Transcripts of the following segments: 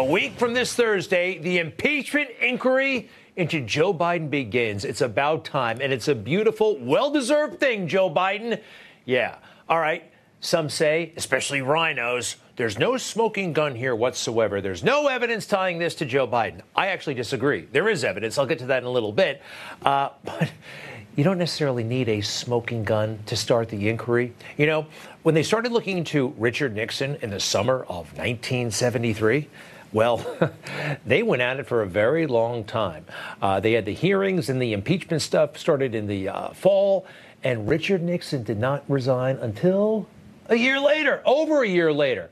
A week from this Thursday, the impeachment inquiry into Joe Biden begins. It's about time, and it's a beautiful, well deserved thing, Joe Biden. Yeah. All right. Some say, especially RINOs, there's no smoking gun here whatsoever. There's no evidence tying this to Joe Biden. I actually disagree. There is evidence. I'll get to that in a little bit. Uh, but you don't necessarily need a smoking gun to start the inquiry. You know, when they started looking into Richard Nixon in the summer of 1973, well, they went at it for a very long time. Uh, they had the hearings and the impeachment stuff started in the uh, fall, and Richard Nixon did not resign until a year later, over a year later.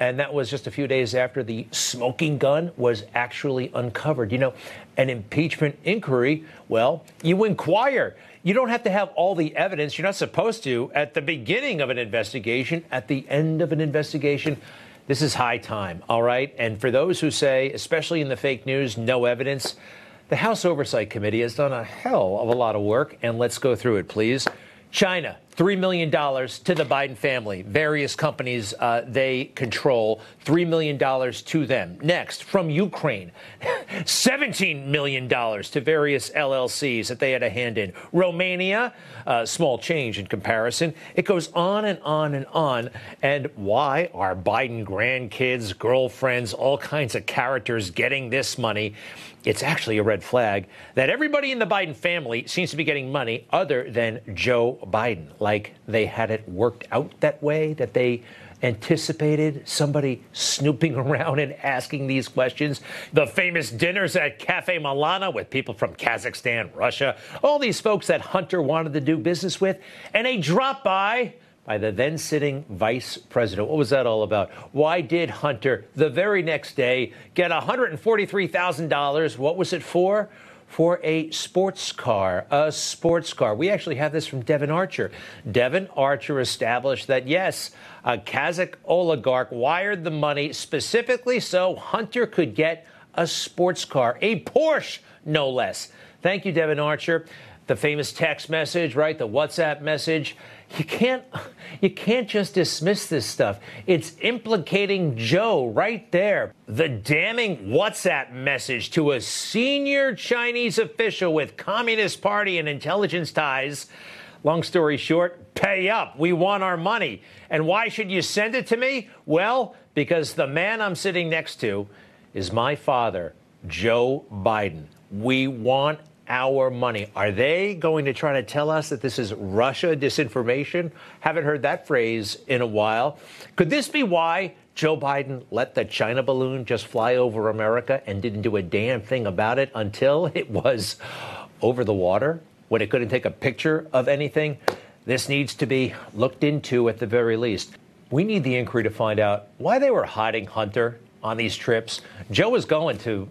And that was just a few days after the smoking gun was actually uncovered. You know, an impeachment inquiry, well, you inquire. You don't have to have all the evidence. You're not supposed to at the beginning of an investigation, at the end of an investigation. This is high time, all right? And for those who say, especially in the fake news, no evidence, the House Oversight Committee has done a hell of a lot of work, and let's go through it, please. China, $3 million to the Biden family. Various companies uh, they control, $3 million to them. Next, from Ukraine, $17 million to various LLCs that they had a hand in. Romania, uh, small change in comparison. It goes on and on and on. And why are Biden grandkids, girlfriends, all kinds of characters getting this money? It's actually a red flag that everybody in the Biden family seems to be getting money other than Joe Biden. Like they had it worked out that way, that they anticipated somebody snooping around and asking these questions. The famous dinners at Cafe Milano with people from Kazakhstan, Russia, all these folks that Hunter wanted to do business with, and a drop by by the then sitting vice president. What was that all about? Why did Hunter, the very next day, get $143,000? What was it for? For a sports car, a sports car. We actually have this from Devon Archer. Devon Archer established that, yes, a Kazakh oligarch wired the money specifically so Hunter could get a sports car, a Porsche, no less. Thank you, Devon Archer. The famous text message, right? The WhatsApp message you can't you can't just dismiss this stuff. It's implicating Joe right there. The damning WhatsApp message to a senior Chinese official with Communist Party and intelligence ties. Long story short, pay up. We want our money. And why should you send it to me? Well, because the man I'm sitting next to is my father, Joe Biden. We want our money. Are they going to try to tell us that this is Russia disinformation? Haven't heard that phrase in a while. Could this be why Joe Biden let the China balloon just fly over America and didn't do a damn thing about it until it was over the water when it couldn't take a picture of anything? This needs to be looked into at the very least. We need the inquiry to find out why they were hiding Hunter on these trips. Joe was going to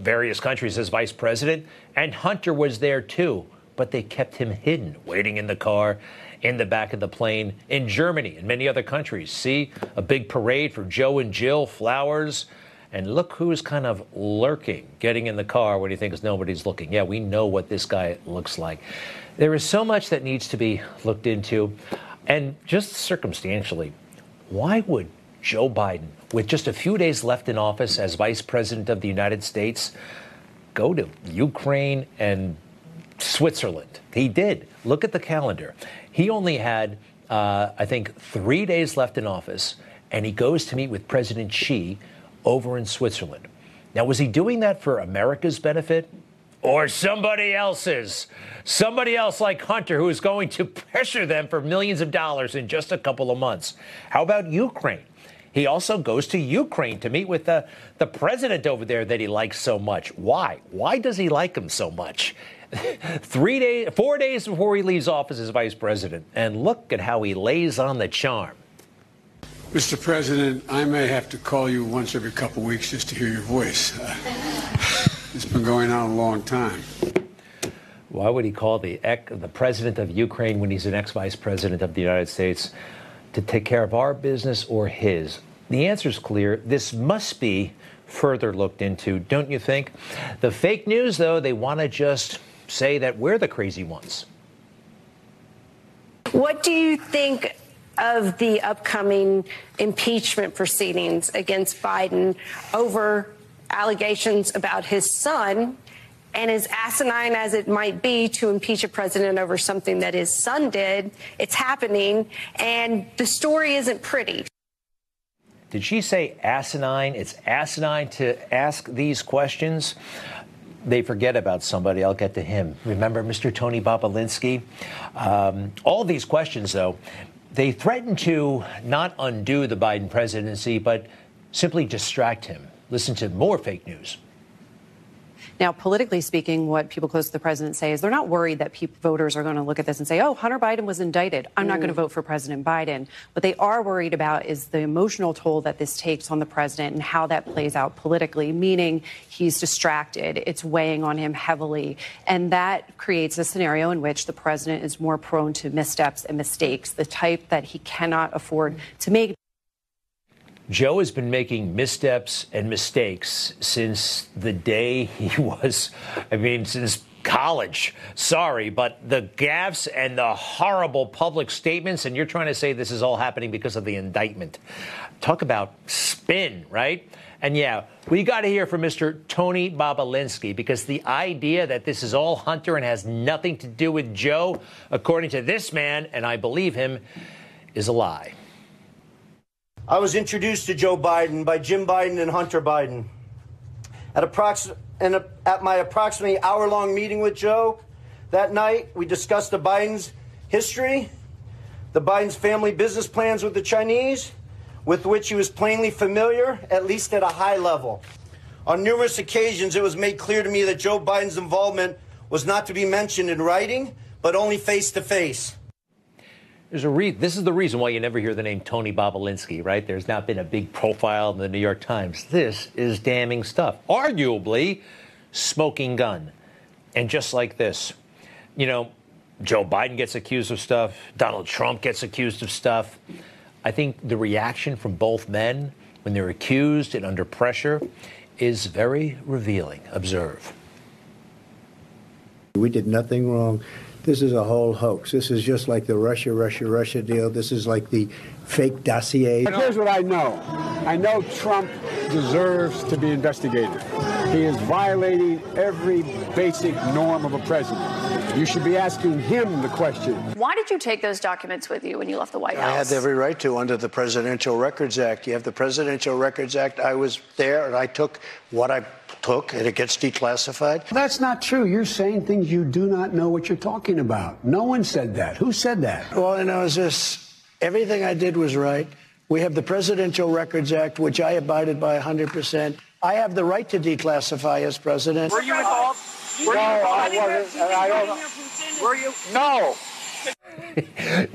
various countries as vice president, and Hunter was there too, but they kept him hidden, waiting in the car, in the back of the plane, in Germany and many other countries. See a big parade for Joe and Jill, flowers. And look who's kind of lurking, getting in the car when he thinks nobody's looking. Yeah, we know what this guy looks like. There is so much that needs to be looked into. And just circumstantially, why would Joe Biden, with just a few days left in office as Vice President of the United States, go to Ukraine and Switzerland. He did. Look at the calendar. He only had, uh, I think, three days left in office, and he goes to meet with President Xi over in Switzerland. Now, was he doing that for America's benefit? Or somebody else's. Somebody else like Hunter who is going to pressure them for millions of dollars in just a couple of months. How about Ukraine? He also goes to Ukraine to meet with the, the president over there that he likes so much. Why? Why does he like him so much? Three days, four days before he leaves office as vice president, and look at how he lays on the charm. Mr. President, I may have to call you once every couple weeks just to hear your voice. Uh, it's been going on a long time. Why would he call the, the president of Ukraine when he's an ex vice president of the United States? To take care of our business or his? The answer is clear. This must be further looked into, don't you think? The fake news, though, they want to just say that we're the crazy ones. What do you think of the upcoming impeachment proceedings against Biden over allegations about his son. And as asinine as it might be to impeach a president over something that his son did, it's happening. And the story isn't pretty. Did she say asinine? It's asinine to ask these questions. They forget about somebody. I'll get to him. Remember Mr. Tony Bobulinski? Um, all these questions, though, they threaten to not undo the Biden presidency, but simply distract him. Listen to more fake news. Now, politically speaking, what people close to the president say is they're not worried that people, voters are going to look at this and say, oh, Hunter Biden was indicted. I'm mm. not going to vote for President Biden. What they are worried about is the emotional toll that this takes on the president and how that plays out politically, meaning he's distracted. It's weighing on him heavily. And that creates a scenario in which the president is more prone to missteps and mistakes, the type that he cannot afford to make. Joe has been making missteps and mistakes since the day he was, I mean, since college. Sorry, but the gaffes and the horrible public statements, and you're trying to say this is all happening because of the indictment. Talk about spin, right? And yeah, we got to hear from Mr. Tony Bobulinski because the idea that this is all Hunter and has nothing to do with Joe, according to this man, and I believe him, is a lie. I was introduced to Joe Biden by Jim Biden and Hunter Biden. At, approx- a, at my approximately hour long meeting with Joe that night, we discussed the Biden's history, the Biden's family business plans with the Chinese, with which he was plainly familiar, at least at a high level. On numerous occasions, it was made clear to me that Joe Biden's involvement was not to be mentioned in writing, but only face to face. There's a re- this is the reason why you never hear the name Tony Bobulinski, right? There's not been a big profile in the New York Times. This is damning stuff. Arguably, smoking gun. And just like this, you know, Joe Biden gets accused of stuff, Donald Trump gets accused of stuff. I think the reaction from both men when they're accused and under pressure is very revealing. Observe. We did nothing wrong. This is a whole hoax. This is just like the Russia, Russia, Russia deal. This is like the fake dossier. But here's what I know I know Trump deserves to be investigated. He is violating every basic norm of a president. You should be asking him the question. Why did you take those documents with you when you left the White House? I had every right to under the Presidential Records Act. You have the Presidential Records Act. I was there and I took what I took and it gets declassified? That's not true. You're saying things you do not know what you're talking about. No one said that. Who said that? Well, you know, it's just everything I did was right. We have the Presidential Records Act, which I abided by 100%. I have the right to declassify as president. Were you involved? Were no, you I wasn't. I don't Were you? No.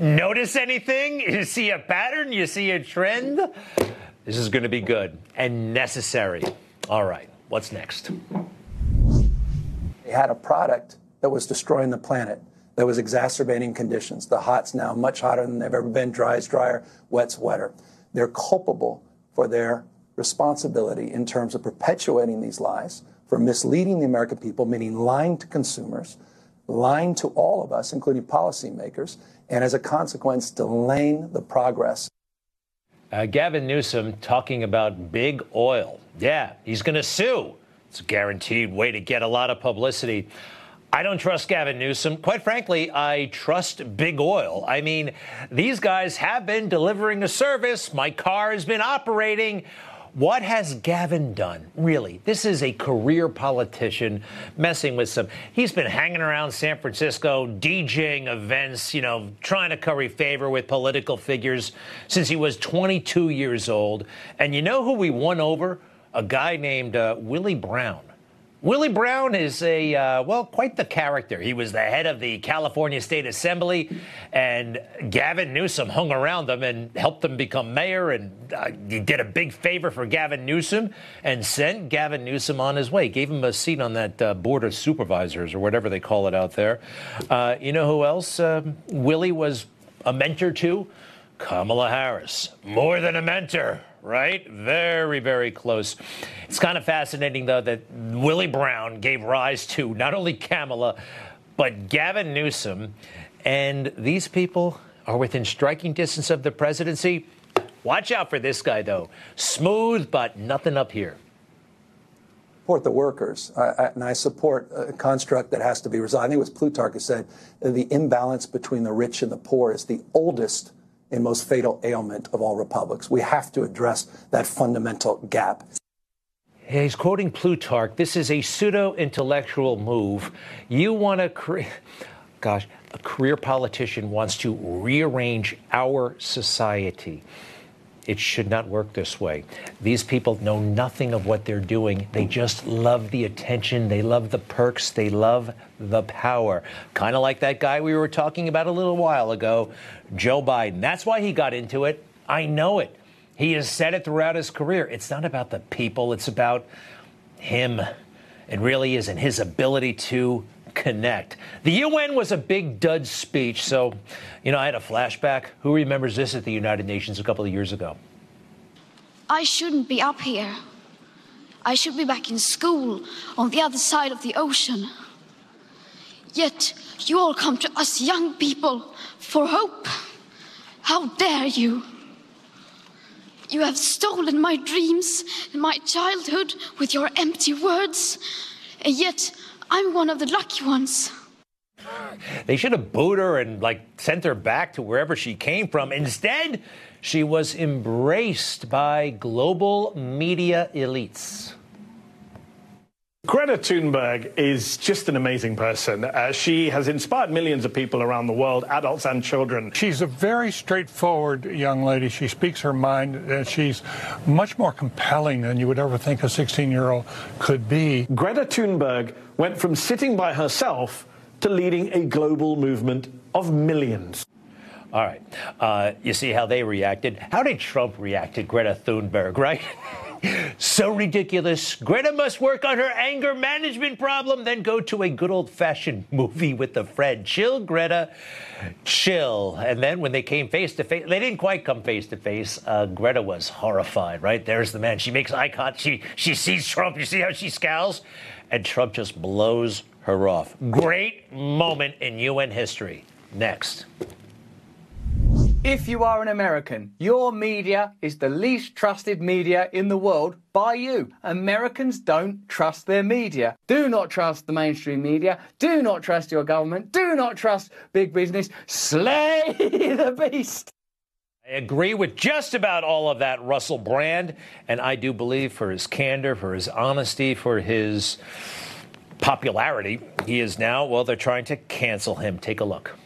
Notice anything? You see a pattern? You see a trend? This is going to be good and necessary. All right. What's next? They had a product that was destroying the planet, that was exacerbating conditions. The hot's now much hotter than they've ever been, dry's drier, wet's wetter. They're culpable for their responsibility in terms of perpetuating these lies, for misleading the American people, meaning lying to consumers, lying to all of us, including policymakers, and as a consequence, delaying the progress uh, Gavin Newsom talking about big oil. Yeah, he's going to sue. It's a guaranteed way to get a lot of publicity. I don't trust Gavin Newsom. Quite frankly, I trust big oil. I mean, these guys have been delivering a service. My car has been operating. What has Gavin done? Really, this is a career politician messing with some. He's been hanging around San Francisco, DJing events, you know, trying to curry favor with political figures since he was 22 years old. And you know who we won over? A guy named uh, Willie Brown. Willie Brown is a, uh, well, quite the character. He was the head of the California State Assembly, and Gavin Newsom hung around them and helped them become mayor. And uh, he did a big favor for Gavin Newsom and sent Gavin Newsom on his way, gave him a seat on that uh, board of supervisors or whatever they call it out there. Uh, you know who else um, Willie was a mentor to? Kamala Harris. More than a mentor right? Very, very close. It's kind of fascinating, though, that Willie Brown gave rise to not only Kamala, but Gavin Newsom. And these people, are within striking distance of the presidency. Watch out for this guy, though. Smooth, but nothing up here support the workers, I, and I support a construct that has to be resolved. I think it was Plutarch who said the imbalance between the rich and the poor is the oldest and most fatal ailment of all republics. We have to address that fundamental gap. He's quoting Plutarch. This is a pseudo intellectual move. You want to create, gosh, a career politician wants to rearrange our society. It should not work this way. These people know nothing of what they're doing. They just love the attention. They love the perks. They love the power. Kind of like that guy we were talking about a little while ago, Joe Biden. That's why he got into it. I know it. He has said it throughout his career. It's not about the people, it's about him. It really is, and his ability to connect. The UN was a big dud speech, so, you know, I had a flashback. Who remembers this at the United Nations a couple of years ago? I shouldn't be up here. I should be back in school on the other side of the ocean. Yet you all come to us young people for hope. How dare you? You have stolen my dreams and my childhood with your empty words, and yet I'm one of the lucky ones. They should have booed her and like sent her back to wherever she came from. Instead, she was embraced by global media elites. Greta Thunberg is just an amazing person. Uh, she has inspired millions of people around the world, adults and children. She's a very straightforward young lady. She speaks her mind. and she's much more compelling than you would ever think a 16 year old could be. Greta Thunberg went from sitting by herself to leading a global movement of millions. All right. Uh, you see how they reacted? How did Trump react to Greta Thunberg, right? so ridiculous. Greta must work on her anger management problem, then go to a good old fashioned movie with a friend. Chill, Greta. Chill. And then when they came face to face, they didn't quite come face to face. Uh, Greta was horrified, right? There's the man. She makes eye contact. She, she sees Trump. You see how she scowls? And Trump just blows her off. Great moment in UN history. Next. If you are an American, your media is the least trusted media in the world by you. Americans don't trust their media. Do not trust the mainstream media. Do not trust your government. Do not trust big business. Slay the beast. I agree with just about all of that, Russell Brand. And I do believe for his candor, for his honesty, for his popularity, he is now, well, they're trying to cancel him. Take a look.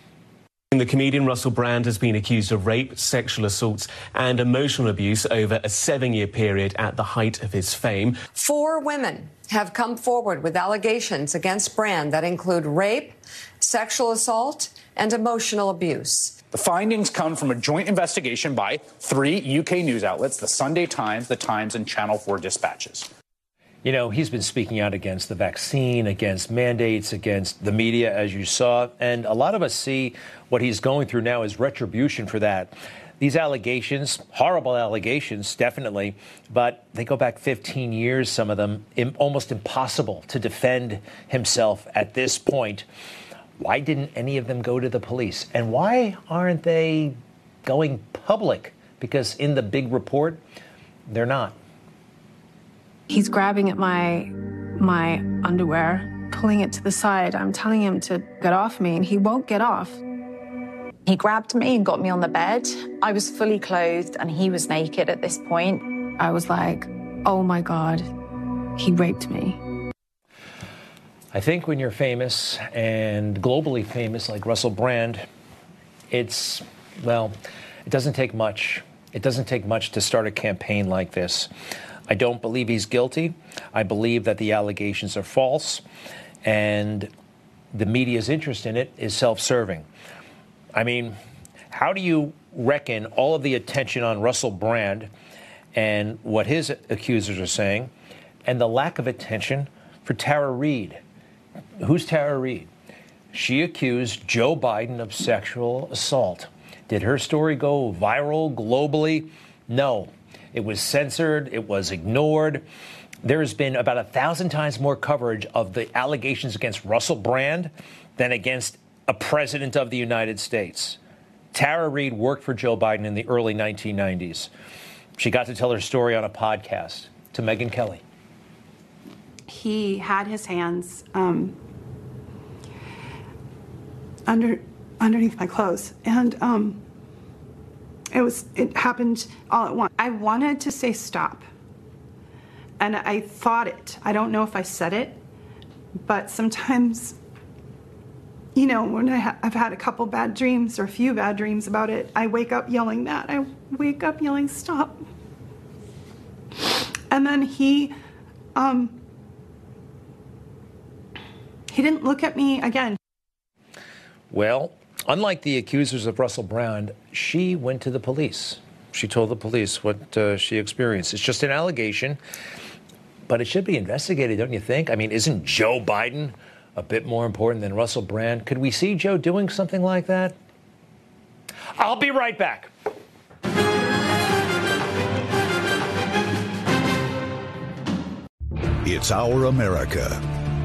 The comedian Russell Brand has been accused of rape, sexual assaults, and emotional abuse over a seven year period at the height of his fame. Four women have come forward with allegations against Brand that include rape, sexual assault, and emotional abuse. The findings come from a joint investigation by three UK news outlets the Sunday Times, The Times, and Channel 4 Dispatches. You know, he's been speaking out against the vaccine, against mandates, against the media, as you saw. And a lot of us see what he's going through now as retribution for that. These allegations, horrible allegations, definitely, but they go back 15 years, some of them, almost impossible to defend himself at this point. Why didn't any of them go to the police? And why aren't they going public? Because in the big report, they're not. He's grabbing at my my underwear, pulling it to the side. I'm telling him to get off me, and he won't get off. He grabbed me and got me on the bed. I was fully clothed, and he was naked at this point. I was like, oh my God, he raped me. I think when you're famous and globally famous like Russell Brand, it's, well, it doesn't take much. It doesn't take much to start a campaign like this. I don't believe he's guilty. I believe that the allegations are false, and the media's interest in it is self serving. I mean, how do you reckon all of the attention on Russell Brand and what his accusers are saying, and the lack of attention for Tara Reade? Who's Tara Reade? She accused Joe Biden of sexual assault. Did her story go viral globally? No. It was censored, it was ignored. There's been about a thousand times more coverage of the allegations against Russell Brand than against a president of the United States. Tara Reade worked for Joe Biden in the early 1990s. She got to tell her story on a podcast to Megyn Kelly. He had his hands um, under underneath my clothes, and um, it was it happened all at once. I wanted to say stop, and I thought it. I don't know if I said it, but sometimes you know, when I ha- I've had a couple bad dreams or a few bad dreams about it, I wake up yelling that. I wake up yelling, stop. And then he, um, he didn't look at me again. Well, unlike the accusers of Russell Brand, she went to the police. She told the police what uh, she experienced. It's just an allegation, but it should be investigated, don't you think? I mean, isn't Joe Biden a bit more important than Russell Brand? Could we see Joe doing something like that? I'll be right back. It's our America.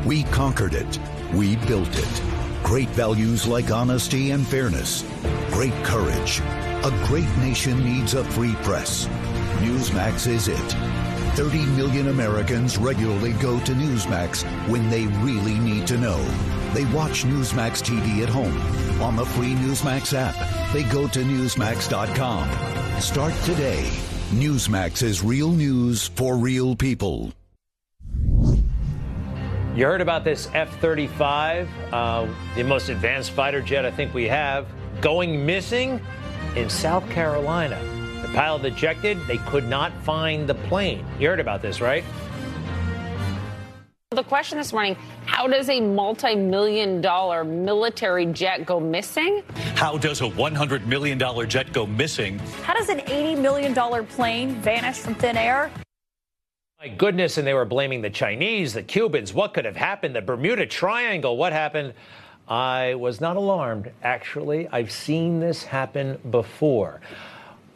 We conquered it. We built it. Great values like honesty and fairness. Great courage. A great nation needs a free press. Newsmax is it. 30 million Americans regularly go to Newsmax when they really need to know. They watch Newsmax TV at home. On the free Newsmax app, they go to Newsmax.com. Start today. Newsmax is real news for real people. You heard about this F 35, uh, the most advanced fighter jet I think we have, going missing in South Carolina. The pilot ejected, they could not find the plane. You heard about this, right? The question this morning how does a multi million dollar military jet go missing? How does a $100 million jet go missing? How does an $80 million plane vanish from thin air? My goodness, and they were blaming the Chinese, the Cubans. What could have happened? The Bermuda Triangle. What happened? I was not alarmed, actually. I've seen this happen before.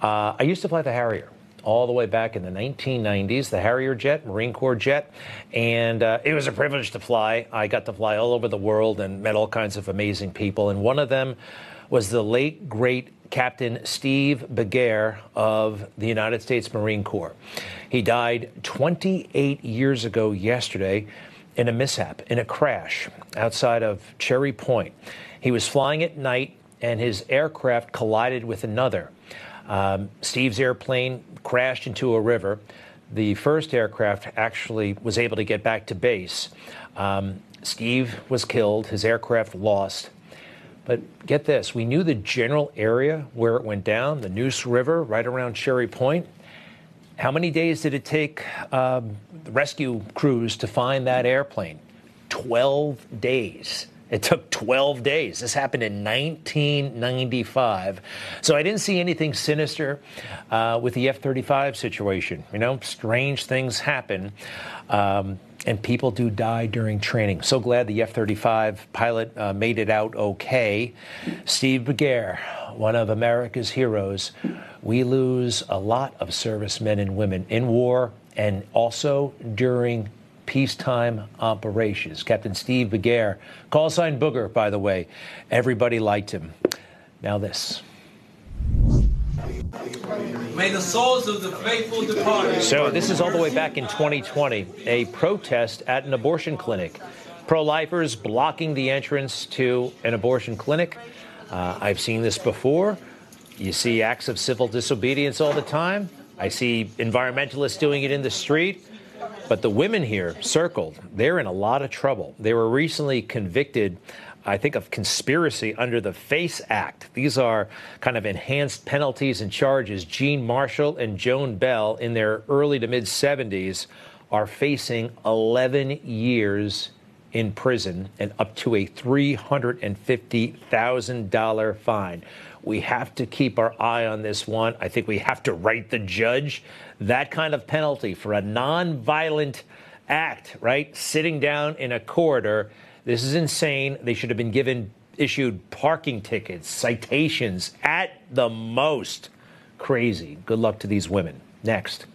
Uh, I used to fly the Harrier all the way back in the 1990s, the Harrier jet, Marine Corps jet, and uh, it was a privilege to fly. I got to fly all over the world and met all kinds of amazing people, and one of them was the late, great Captain Steve Begair of the United States Marine Corps. He died 28 years ago yesterday in a mishap, in a crash outside of Cherry Point. He was flying at night and his aircraft collided with another. Um, Steve's airplane crashed into a river. The first aircraft actually was able to get back to base. Um, Steve was killed, his aircraft lost. But get this we knew the general area where it went down, the Neuse River, right around Cherry Point. How many days did it take um, rescue crews to find that airplane? 12 days. It took 12 days. This happened in 1995. So I didn't see anything sinister uh, with the F 35 situation. You know, strange things happen. Um, and people do die during training. So glad the F 35 pilot uh, made it out okay. Steve Begair, one of America's heroes. We lose a lot of servicemen and women in war and also during peacetime operations. Captain Steve Begair, call sign Booger, by the way. Everybody liked him. Now, this. May the souls of the faithful depart. So, this is all the way back in 2020, a protest at an abortion clinic. Pro lifers blocking the entrance to an abortion clinic. Uh, I've seen this before. You see acts of civil disobedience all the time. I see environmentalists doing it in the street. But the women here circled, they're in a lot of trouble. They were recently convicted, I think, of conspiracy under the FACE Act. These are kind of enhanced penalties and charges. Jean Marshall and Joan Bell, in their early to mid 70s, are facing 11 years in prison and up to a $350,000 fine. We have to keep our eye on this one. I think we have to write the judge that kind of penalty for a nonviolent act, right? Sitting down in a corridor. This is insane. They should have been given issued parking tickets, citations at the most. Crazy. Good luck to these women. Next.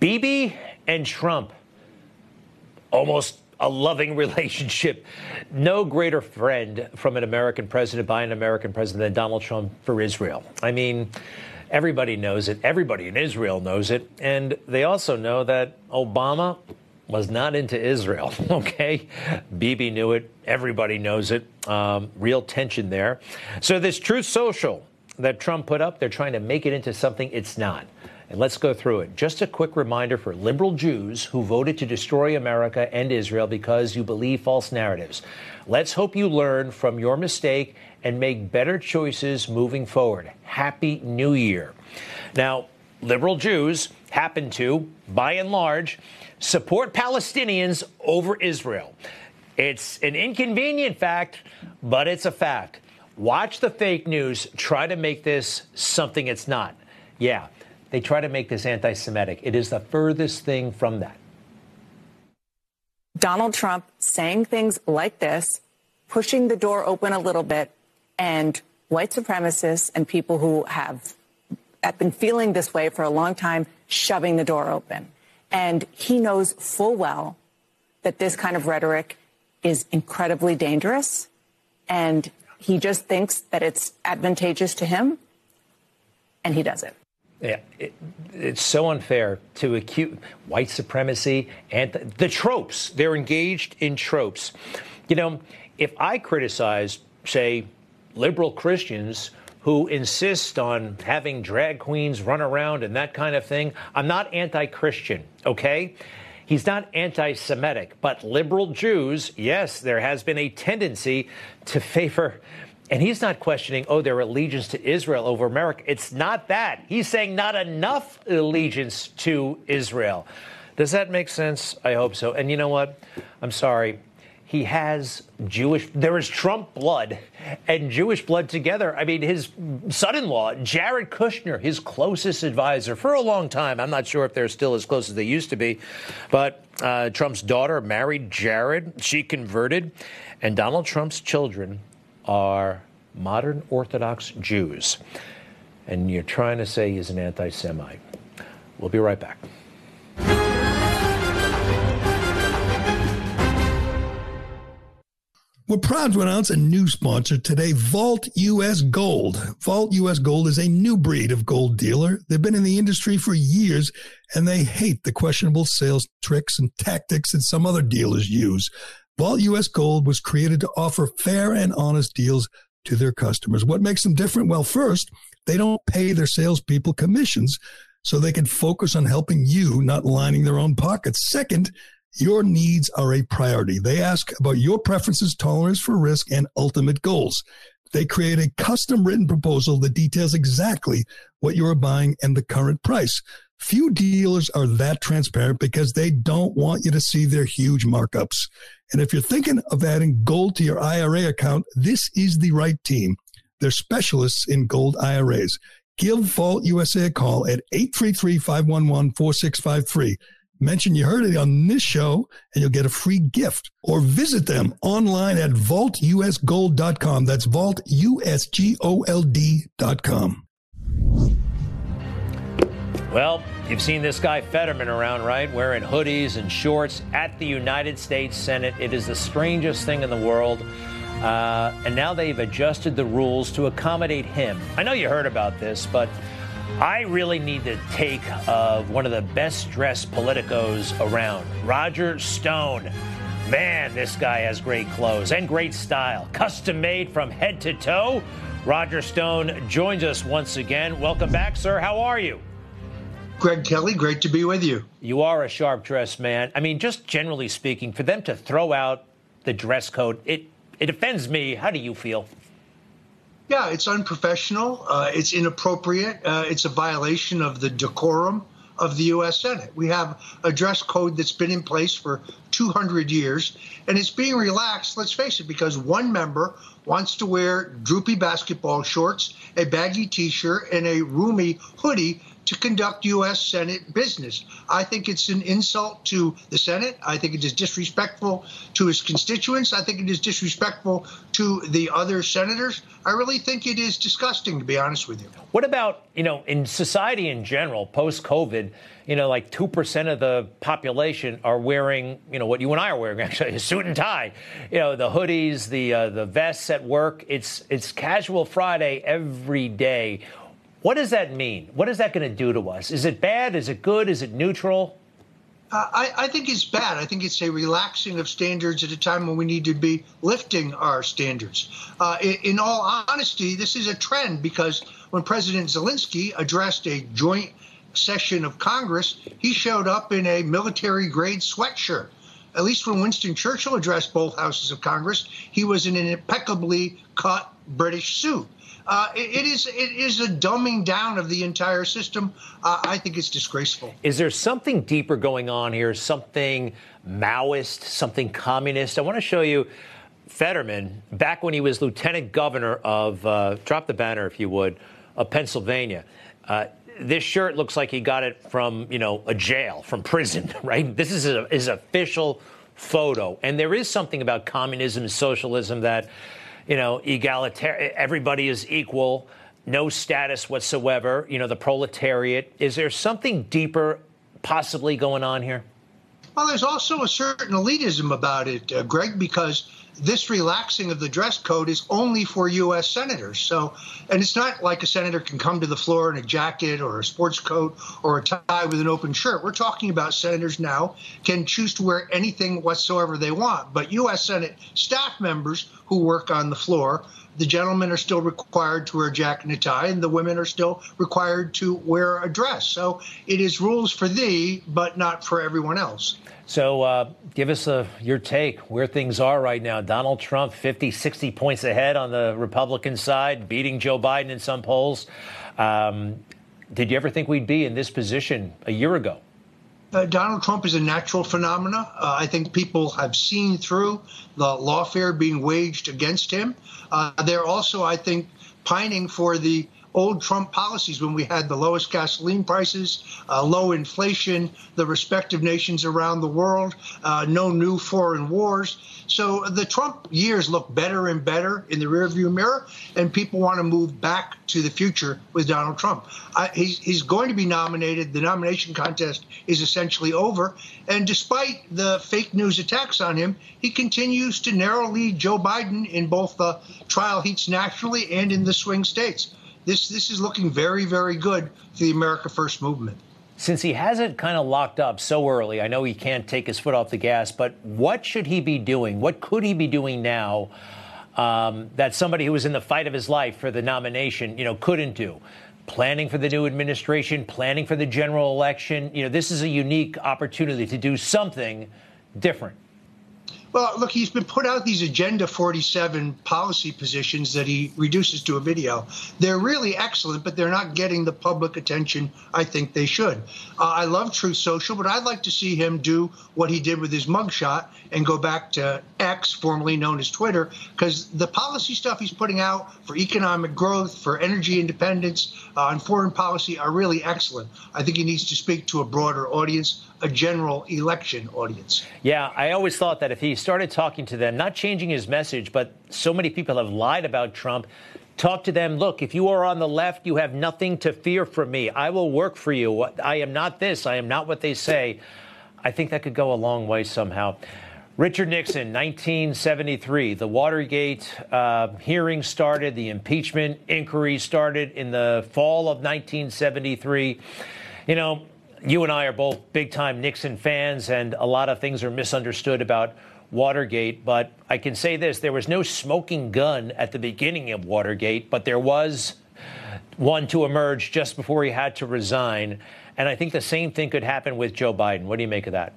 Bibi and Trump almost a loving relationship. No greater friend from an American president by an American president than Donald Trump for Israel. I mean, everybody knows it. Everybody in Israel knows it. And they also know that Obama was not into Israel, okay? Bibi knew it. Everybody knows it. Um, real tension there. So, this Truth Social that Trump put up, they're trying to make it into something it's not. And let's go through it. Just a quick reminder for liberal Jews who voted to destroy America and Israel because you believe false narratives. Let's hope you learn from your mistake and make better choices moving forward. Happy New Year. Now, liberal Jews happen to, by and large, support Palestinians over Israel. It's an inconvenient fact, but it's a fact. Watch the fake news try to make this something it's not. Yeah, they try to make this anti Semitic. It is the furthest thing from that. Donald Trump saying things like this, pushing the door open a little bit, and white supremacists and people who have, have been feeling this way for a long time shoving the door open. And he knows full well that this kind of rhetoric is incredibly dangerous. And he just thinks that it's advantageous to him, and he does it. Yeah, it, it's so unfair to accuse white supremacy and the, the tropes. They're engaged in tropes. You know, if I criticize, say, liberal Christians who insist on having drag queens run around and that kind of thing, I'm not anti Christian, okay? He's not anti Semitic, but liberal Jews, yes, there has been a tendency to favor and he's not questioning, oh, their allegiance to Israel over America. It's not that. He's saying not enough allegiance to Israel. Does that make sense? I hope so. And you know what? I'm sorry. He has Jewish, there is Trump blood and Jewish blood together. I mean, his son in law, Jared Kushner, his closest advisor for a long time. I'm not sure if they're still as close as they used to be, but uh, Trump's daughter married Jared. She converted. And Donald Trump's children are modern Orthodox Jews. And you're trying to say he's an anti Semite. We'll be right back. We're proud to announce a new sponsor today, Vault US Gold. Vault US Gold is a new breed of gold dealer. They've been in the industry for years and they hate the questionable sales tricks and tactics that some other dealers use. Vault US Gold was created to offer fair and honest deals to their customers. What makes them different? Well, first, they don't pay their salespeople commissions so they can focus on helping you, not lining their own pockets. Second, your needs are a priority. They ask about your preferences, tolerance for risk, and ultimate goals. They create a custom written proposal that details exactly what you are buying and the current price. Few dealers are that transparent because they don't want you to see their huge markups. And if you're thinking of adding gold to your IRA account, this is the right team. They're specialists in gold IRAs. Give Vault USA a call at 833 511 4653. Mention you heard it on this show and you'll get a free gift. Or visit them online at vaultusgold.com. That's vaultusgold.com. Well, you've seen this guy Fetterman around, right? Wearing hoodies and shorts at the United States Senate. It is the strangest thing in the world. Uh, and now they've adjusted the rules to accommodate him. I know you heard about this, but I really need the take of one of the best dressed politicos around, Roger Stone. Man, this guy has great clothes and great style, custom made from head to toe. Roger Stone joins us once again. Welcome back, sir. How are you? Greg Kelly, great to be with you. You are a sharp dressed man. I mean, just generally speaking, for them to throw out the dress code, it, it offends me. How do you feel? Yeah, it's unprofessional. Uh, it's inappropriate. Uh, it's a violation of the decorum of the U.S. Senate. We have a dress code that's been in place for 200 years, and it's being relaxed, let's face it, because one member wants to wear droopy basketball shorts, a baggy t shirt, and a roomy hoodie to conduct U.S. Senate business. I think it's an insult to the Senate. I think it is disrespectful to his constituents. I think it is disrespectful to the other senators. I really think it is disgusting, to be honest with you. What about, you know, in society in general, post COVID, you know, like 2% of the population are wearing, you know, what you and I are wearing, actually, a suit and tie. You know, the hoodies, the, uh, the vests at work. It's, it's casual Friday every day. What does that mean? What is that going to do to us? Is it bad? Is it good? Is it neutral? Uh, I, I, think it's bad. I think it's a relaxing of standards at a time when we need to be lifting our standards. Uh, in, in, all honesty, this is a trend because when President Zelensky addressed a joint session of Congress, he showed up in a military grade sweatshirt. At least when Winston Churchill addressed both houses of Congress, he was in an impeccably cut British suit. Uh, it, it is it is a dumbing down of the entire system. Uh, I think it's disgraceful. Is there something deeper going on here? Something Maoist? Something communist? I want to show you. Fetterman, back when he was lieutenant governor of, uh, drop the banner if you would, of Pennsylvania. Uh, this shirt looks like he got it from, you know, a jail, from prison, right? This is a, is official photo. And there is something about communism and socialism that you know, egalitarian, everybody is equal, no status whatsoever, you know, the proletariat. Is there something deeper possibly going on here? Well, there's also a certain elitism about it, uh, Greg, because this relaxing of the dress code is only for U.S. senators. So, and it's not like a senator can come to the floor in a jacket or a sports coat or a tie with an open shirt. We're talking about senators now can choose to wear anything whatsoever they want. But U.S. Senate staff members who work on the floor the gentlemen are still required to wear a jacket and a tie, and the women are still required to wear a dress. So it is rules for thee, but not for everyone else. So uh, give us a, your take where things are right now. Donald Trump 50, 60 points ahead on the Republican side, beating Joe Biden in some polls. Um, did you ever think we'd be in this position a year ago? Uh, Donald Trump is a natural phenomena. Uh, I think people have seen through the lawfare being waged against him. Uh, they're also, I think, pining for the old Trump policies when we had the lowest gasoline prices, uh, low inflation, the respective nations around the world, uh, no new foreign wars. So the Trump years look better and better in the rearview mirror, and people want to move back to the future with Donald Trump. I, he's, he's going to be nominated. The nomination contest is essentially over. And despite the fake news attacks on him, he continues to narrow lead Joe Biden in both the trial heats nationally and in the swing states this this is looking very very good for the America First movement. Since he has it kind of locked up so early, I know he can't take his foot off the gas, but what should he be doing? What could he be doing now um, that somebody who was in the fight of his life for the nomination, you know, couldn't do? Planning for the new administration, planning for the general election. You know, this is a unique opportunity to do something different. Well, look, he's been put out these Agenda 47 policy positions that he reduces to a video. They're really excellent, but they're not getting the public attention I think they should. Uh, I love Truth Social, but I'd like to see him do what he did with his mugshot and go back to X, formerly known as Twitter, because the policy stuff he's putting out for economic growth, for energy independence, uh, and foreign policy are really excellent. I think he needs to speak to a broader audience a general election audience. Yeah, I always thought that if he started talking to them, not changing his message, but so many people have lied about Trump. Talk to them. Look, if you are on the left, you have nothing to fear from me. I will work for you. I am not this. I am not what they say. I think that could go a long way somehow. Richard Nixon, 1973. The Watergate uh, hearing started, the impeachment inquiry started in the fall of 1973. You know, you and I are both big time Nixon fans, and a lot of things are misunderstood about Watergate. But I can say this there was no smoking gun at the beginning of Watergate, but there was one to emerge just before he had to resign. And I think the same thing could happen with Joe Biden. What do you make of that?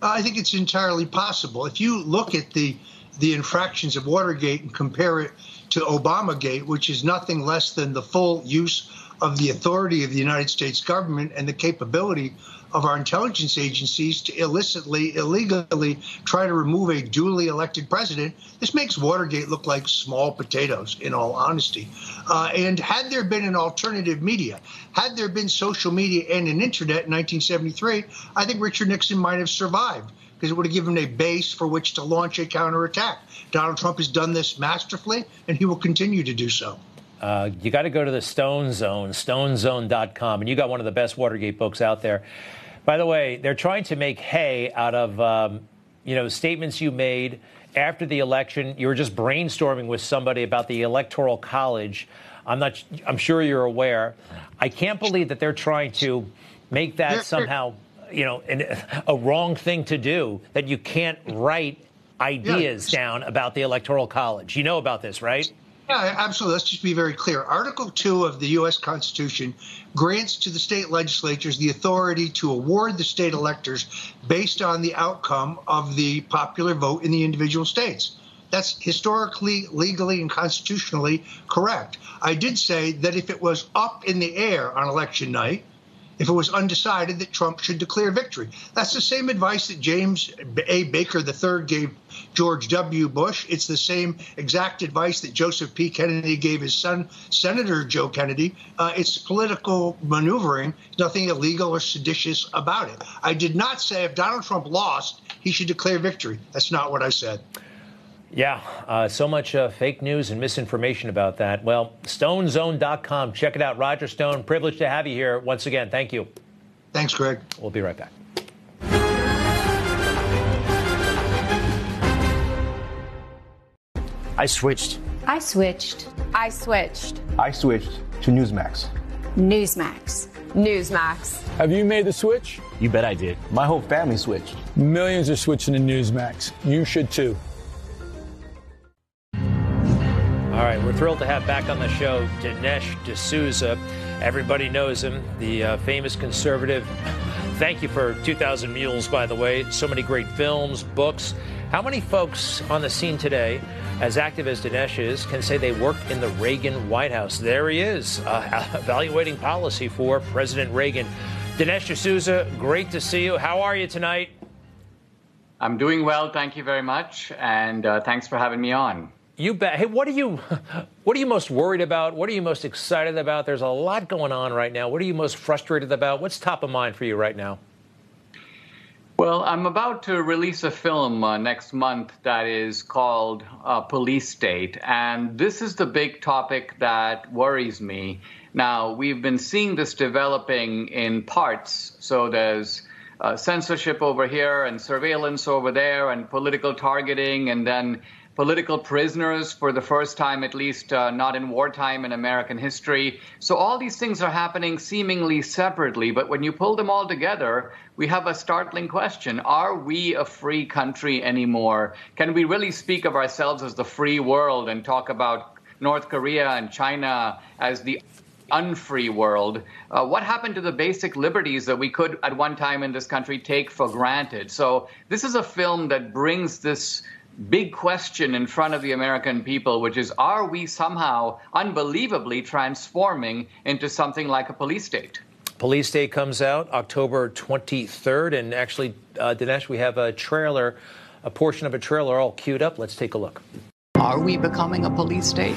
I think it's entirely possible. If you look at the the infractions of Watergate and compare it to Obamagate, which is nothing less than the full use of the authority of the United States government and the capability of our intelligence agencies to illicitly, illegally try to remove a duly elected president, this makes Watergate look like small potatoes, in all honesty. Uh, and had there been an alternative media, had there been social media and an internet in 1973, I think Richard Nixon might have survived because it would have given him a base for which to launch a counterattack. Donald Trump has done this masterfully, and he will continue to do so. Uh, you got to go to the Stone Zone, stonezone.com, and you got one of the best Watergate books out there. By the way, they're trying to make hay out of um, you know statements you made after the election. You were just brainstorming with somebody about the Electoral College. I'm not. I'm sure you're aware. I can't believe that they're trying to make that somehow you know an, a wrong thing to do. That you can't write ideas down about the Electoral College. You know about this, right? Yeah, absolutely. Let's just be very clear. Article 2 of the U.S. Constitution grants to the state legislatures the authority to award the state electors based on the outcome of the popular vote in the individual states. That's historically, legally, and constitutionally correct. I did say that if it was up in the air on election night, if it was undecided that Trump should declare victory. That's the same advice that James A. Baker III gave George W. Bush. It's the same exact advice that Joseph P. Kennedy gave his son, Senator Joe Kennedy. Uh, it's political maneuvering, nothing illegal or seditious about it. I did not say if Donald Trump lost, he should declare victory. That's not what I said. Yeah, uh, so much uh, fake news and misinformation about that. Well, stonezone.com. Check it out. Roger Stone, privileged to have you here once again. Thank you. Thanks, Greg. We'll be right back. I switched. I switched. I switched. I switched to Newsmax. Newsmax. Newsmax. Have you made the switch? You bet I did. My whole family switched. Millions are switching to Newsmax. You should too. All right, we're thrilled to have back on the show Dinesh D'Souza. Everybody knows him, the uh, famous conservative. Thank you for 2,000 Mules, by the way. So many great films, books. How many folks on the scene today, as active as Dinesh is, can say they worked in the Reagan White House? There he is, uh, evaluating policy for President Reagan. Dinesh D'Souza, great to see you. How are you tonight? I'm doing well, thank you very much, and uh, thanks for having me on. You bet. Hey, what are you what are you most worried about? What are you most excited about? There's a lot going on right now. What are you most frustrated about? What's top of mind for you right now? Well, I'm about to release a film uh, next month that is called uh, Police State, and this is the big topic that worries me. Now, we've been seeing this developing in parts. So there's uh, censorship over here, and surveillance over there, and political targeting, and then political prisoners for the first time, at least uh, not in wartime in American history. So all these things are happening seemingly separately, but when you pull them all together, we have a startling question. Are we a free country anymore? Can we really speak of ourselves as the free world and talk about North Korea and China as the unfree world. Uh, what happened to the basic liberties that we could at one time in this country take for granted? So, this is a film that brings this big question in front of the American people, which is are we somehow unbelievably transforming into something like a police state? Police State comes out October 23rd. And actually, uh, Dinesh, we have a trailer, a portion of a trailer all queued up. Let's take a look. Are we becoming a police state?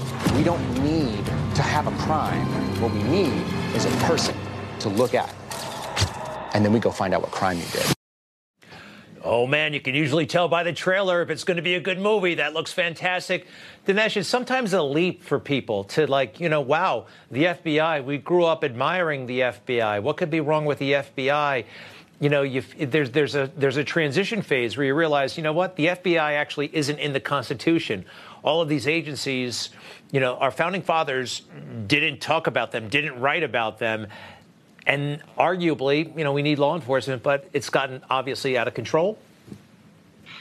We don't need to have a crime. What we need is a person to look at. And then we go find out what crime you did. Oh man, you can usually tell by the trailer if it's going to be a good movie. That looks fantastic. Dinesh, it's sometimes a leap for people to like, you know, wow, the FBI. We grew up admiring the FBI. What could be wrong with the FBI? You know, there's there's a there's a transition phase where you realize, you know what, the FBI actually isn't in the Constitution. All of these agencies, you know, our founding fathers didn't talk about them, didn't write about them And arguably, you know, we need law enforcement, but it's gotten obviously out of control.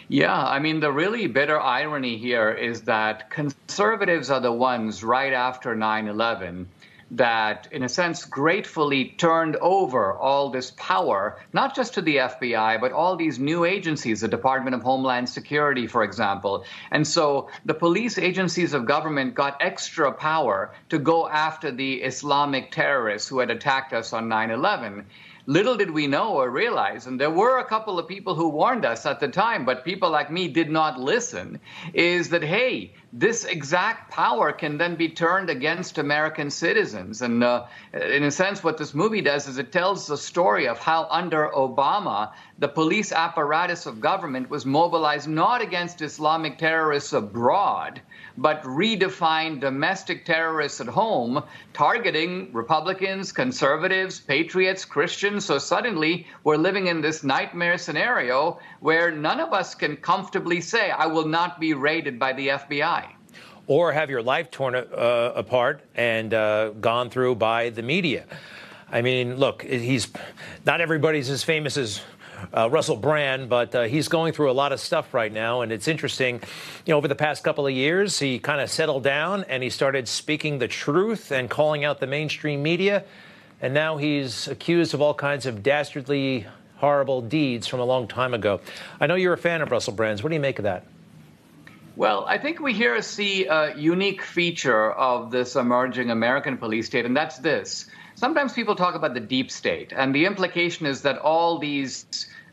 Yeah, I mean, the really bitter irony here is that conservatives are the ones right after 9 11 that, in a sense, gratefully turned over all this power, not just to the FBI, but all these new agencies, the Department of Homeland Security, for example. And so the police agencies of government got extra power to go after the Islamic terrorists who had attacked us on 9 11 little did we know or realize, and there were a couple of people who warned us at the time, but people like me did not listen, is that, hey, this exact power can then be turned against American citizens. And uh, in a sense, what this movie does is it tells the story of how under Obama, the police apparatus of government was mobilized not against Islamic terrorists abroad, but redefined domestic terrorists at home, targeting Republicans, conservatives, patriots, Christians. So suddenly we're living in this nightmare scenario where none of us can comfortably say, I will not be raided by the FBI. Or have your life torn uh, apart and uh, gone through by the media. I mean, look, he's not everybody's as famous as uh, Russell Brand, but uh, he's going through a lot of stuff right now. And it's interesting, you know, over the past couple of years, he kind of settled down and he started speaking the truth and calling out the mainstream media. And now he's accused of all kinds of dastardly, horrible deeds from a long time ago. I know you're a fan of Russell Brand's. What do you make of that? Well, I think we here see a unique feature of this emerging American police state, and that's this. Sometimes people talk about the deep state, and the implication is that all these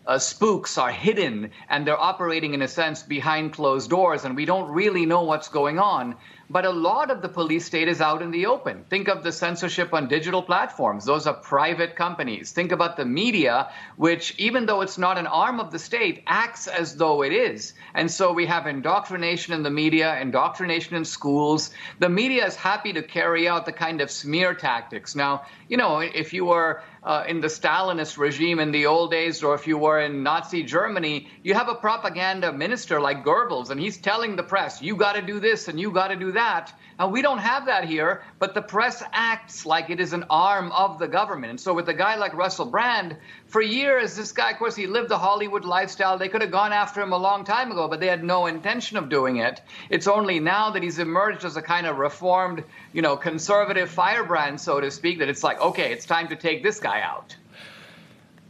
uh, spooks are hidden and they're operating, in a sense, behind closed doors, and we don't really know what's going on. But a lot of the police state is out in the open. Think of the censorship on digital platforms. Those are private companies. Think about the media, which, even though it's not an arm of the state, acts as though it is. And so we have indoctrination in the media, indoctrination in schools. The media is happy to carry out the kind of smear tactics. Now, you know, if you were uh, in the Stalinist regime in the old days, or if you were in Nazi Germany, you have a propaganda minister like Goebbels, and he's telling the press, you got to do this and you got to do that. Now, we don't have that here, but the press acts like it is an arm of the government. And so, with a guy like Russell Brand, for years, this guy, of course, he lived the Hollywood lifestyle. They could have gone after him a long time ago, but they had no intention of doing it. It's only now that he's emerged as a kind of reformed, you know, conservative firebrand, so to speak, that it's like, okay, it's time to take this guy out.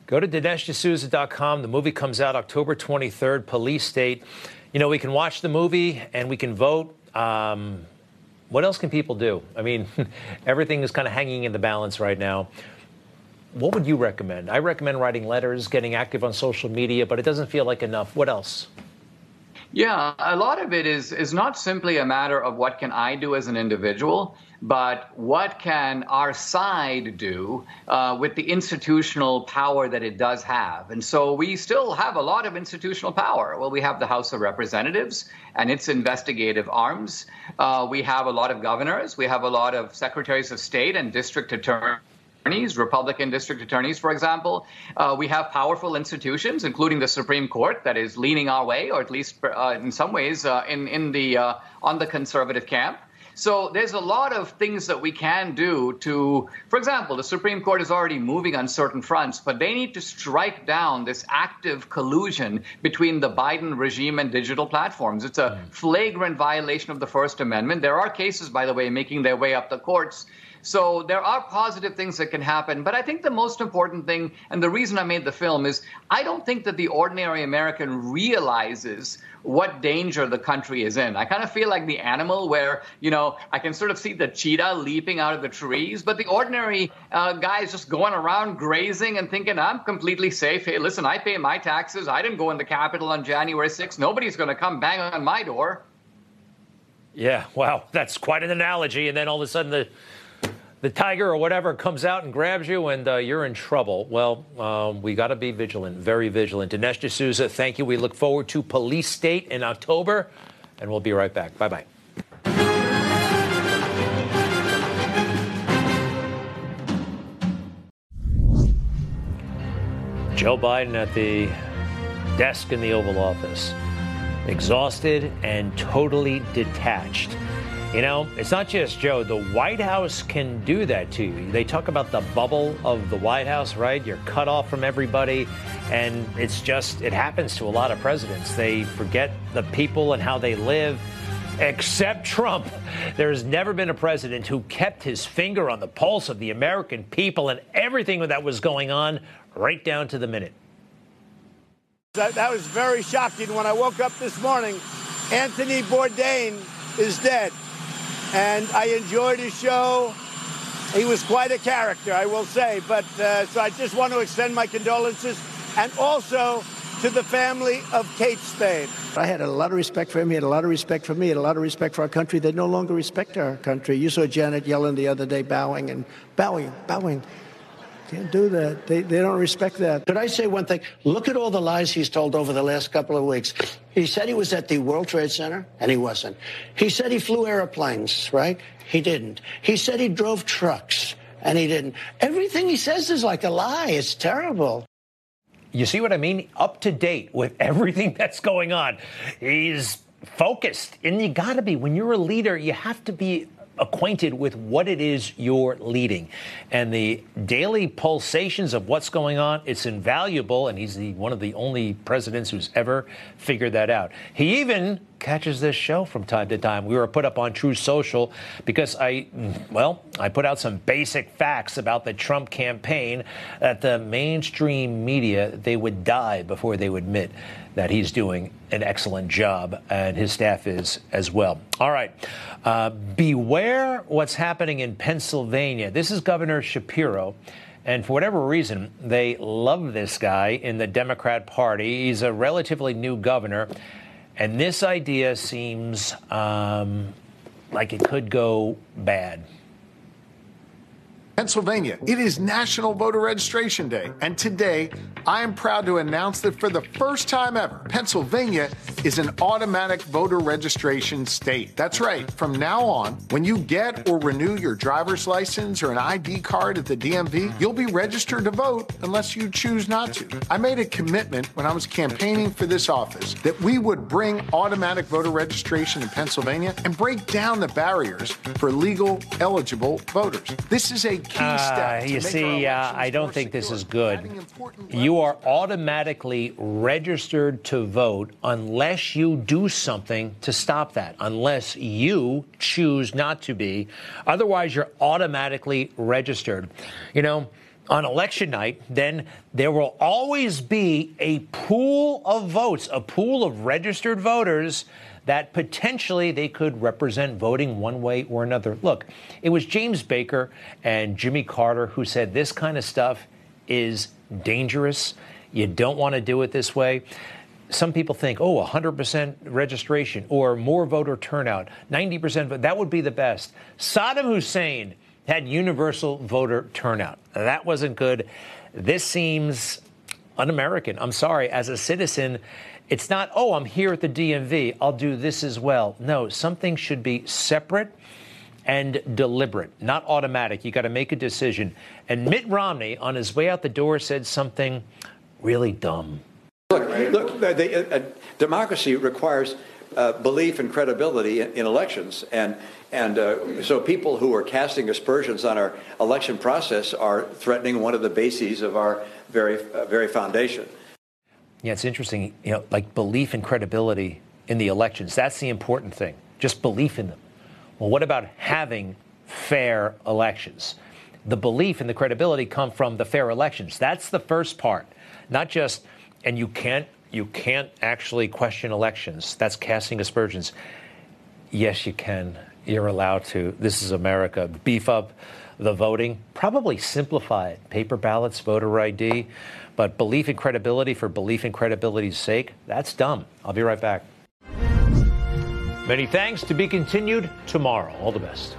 Go to DineshD'Souza.com. The movie comes out October 23rd, Police State. You know, we can watch the movie and we can vote. Um, what else can people do? I mean, everything is kind of hanging in the balance right now. What would you recommend? I recommend writing letters, getting active on social media, but it doesn't feel like enough. What else? Yeah, a lot of it is is not simply a matter of what can I do as an individual, but what can our side do uh, with the institutional power that it does have? And so we still have a lot of institutional power. Well, we have the House of Representatives and its investigative arms. Uh, we have a lot of governors. We have a lot of secretaries of state and district attorneys attorneys, Republican district attorneys, for example. Uh, we have powerful institutions, including the Supreme Court, that is leaning our way, or at least uh, in some ways uh, in in the uh, on the conservative camp. So there's a lot of things that we can do to, for example, the Supreme Court is already moving on certain fronts, but they need to strike down this active collusion between the Biden regime and digital platforms. It's a flagrant violation of the First Amendment. There are cases, by the way, making their way up the courts so there are positive things that can happen. But I think the most important thing, and the reason I made the film, is I don't think that the ordinary American realizes what danger the country is in. I kind of feel like the animal where, you know, I can sort of see the cheetah leaping out of the trees, but the ordinary uh, guy is just going around grazing and thinking, I'm completely safe. Hey, listen, I pay my taxes. I didn't go in the Capitol on January 6th. Nobody's going to come bang on my door. Yeah, wow, that's quite an analogy. And then all of a sudden, the the tiger or whatever comes out and grabs you and uh, you're in trouble. Well, um, we got to be vigilant, very vigilant. Dinesh D'Souza, thank you. We look forward to Police State in October, and we'll be right back. Bye bye. Joe Biden at the desk in the Oval Office, exhausted and totally detached. You know, it's not just Joe. The White House can do that to you. They talk about the bubble of the White House, right? You're cut off from everybody. And it's just, it happens to a lot of presidents. They forget the people and how they live. Except Trump. There's never been a president who kept his finger on the pulse of the American people and everything that was going on right down to the minute. That, that was very shocking when I woke up this morning. Anthony Bourdain is dead and I enjoyed his show. He was quite a character, I will say. But uh, so I just want to extend my condolences and also to the family of Kate Spade. I had a lot of respect for him. He had a lot of respect for me. He had a lot of respect for our country. They no longer respect our country. You saw Janet Yellen the other day bowing and bowing, bowing. Can't do that. They, they don't respect that. Could I say one thing? Look at all the lies he's told over the last couple of weeks. He said he was at the World Trade Center, and he wasn't. He said he flew airplanes, right? He didn't. He said he drove trucks, and he didn't. Everything he says is like a lie. It's terrible. You see what I mean? Up to date with everything that's going on. He's focused, and you got to be. When you're a leader, you have to be acquainted with what it is you're leading. And the daily pulsations of what's going on, it's invaluable. And he's the, one of the only presidents who's ever figured that out. He even catches this show from time to time. We were put up on Truth Social because I, well, I put out some basic facts about the Trump campaign that the mainstream media, they would die before they would admit that he's doing an excellent job, and his staff is as well. All right. Uh, beware what's happening in Pennsylvania. This is Governor Shapiro. And for whatever reason, they love this guy in the Democrat Party. He's a relatively new governor. And this idea seems um, like it could go bad. Pennsylvania, it is National Voter Registration Day. And today, I am proud to announce that for the first time ever, Pennsylvania is an automatic voter registration state. That's right. From now on, when you get or renew your driver's license or an ID card at the DMV, you'll be registered to vote unless you choose not to. I made a commitment when I was campaigning for this office that we would bring automatic voter registration in Pennsylvania and break down the barriers for legal, eligible voters. This is a key uh, step. you see, uh, I don't think this is good. You are automatically registered to vote unless you do something to stop that, unless you choose not to be. Otherwise, you're automatically registered. You know, on election night, then there will always be a pool of votes, a pool of registered voters that potentially they could represent voting one way or another. Look, it was James Baker and Jimmy Carter who said this kind of stuff is dangerous. You don't want to do it this way. Some people think, oh, 100% registration or more voter turnout, 90%, that would be the best. Saddam Hussein had universal voter turnout. That wasn't good. This seems un American. I'm sorry. As a citizen, it's not, oh, I'm here at the DMV, I'll do this as well. No, something should be separate and deliberate, not automatic. You got to make a decision. And Mitt Romney, on his way out the door, said something really dumb. Look, look, the, uh, democracy requires uh, belief and credibility in, in elections, and and uh, so people who are casting aspersions on our election process are threatening one of the bases of our very uh, very foundation. Yeah, it's interesting. You know, like belief and credibility in the elections. That's the important thing. Just belief in them. Well, what about having fair elections? The belief and the credibility come from the fair elections. That's the first part. Not just and you can't you can't actually question elections. That's casting aspersions. Yes, you can. You're allowed to. This is America. Beef up the voting. Probably simplify it. Paper ballots, voter ID. But belief and credibility for belief and credibility's sake, that's dumb. I'll be right back. Many thanks to be continued tomorrow. All the best.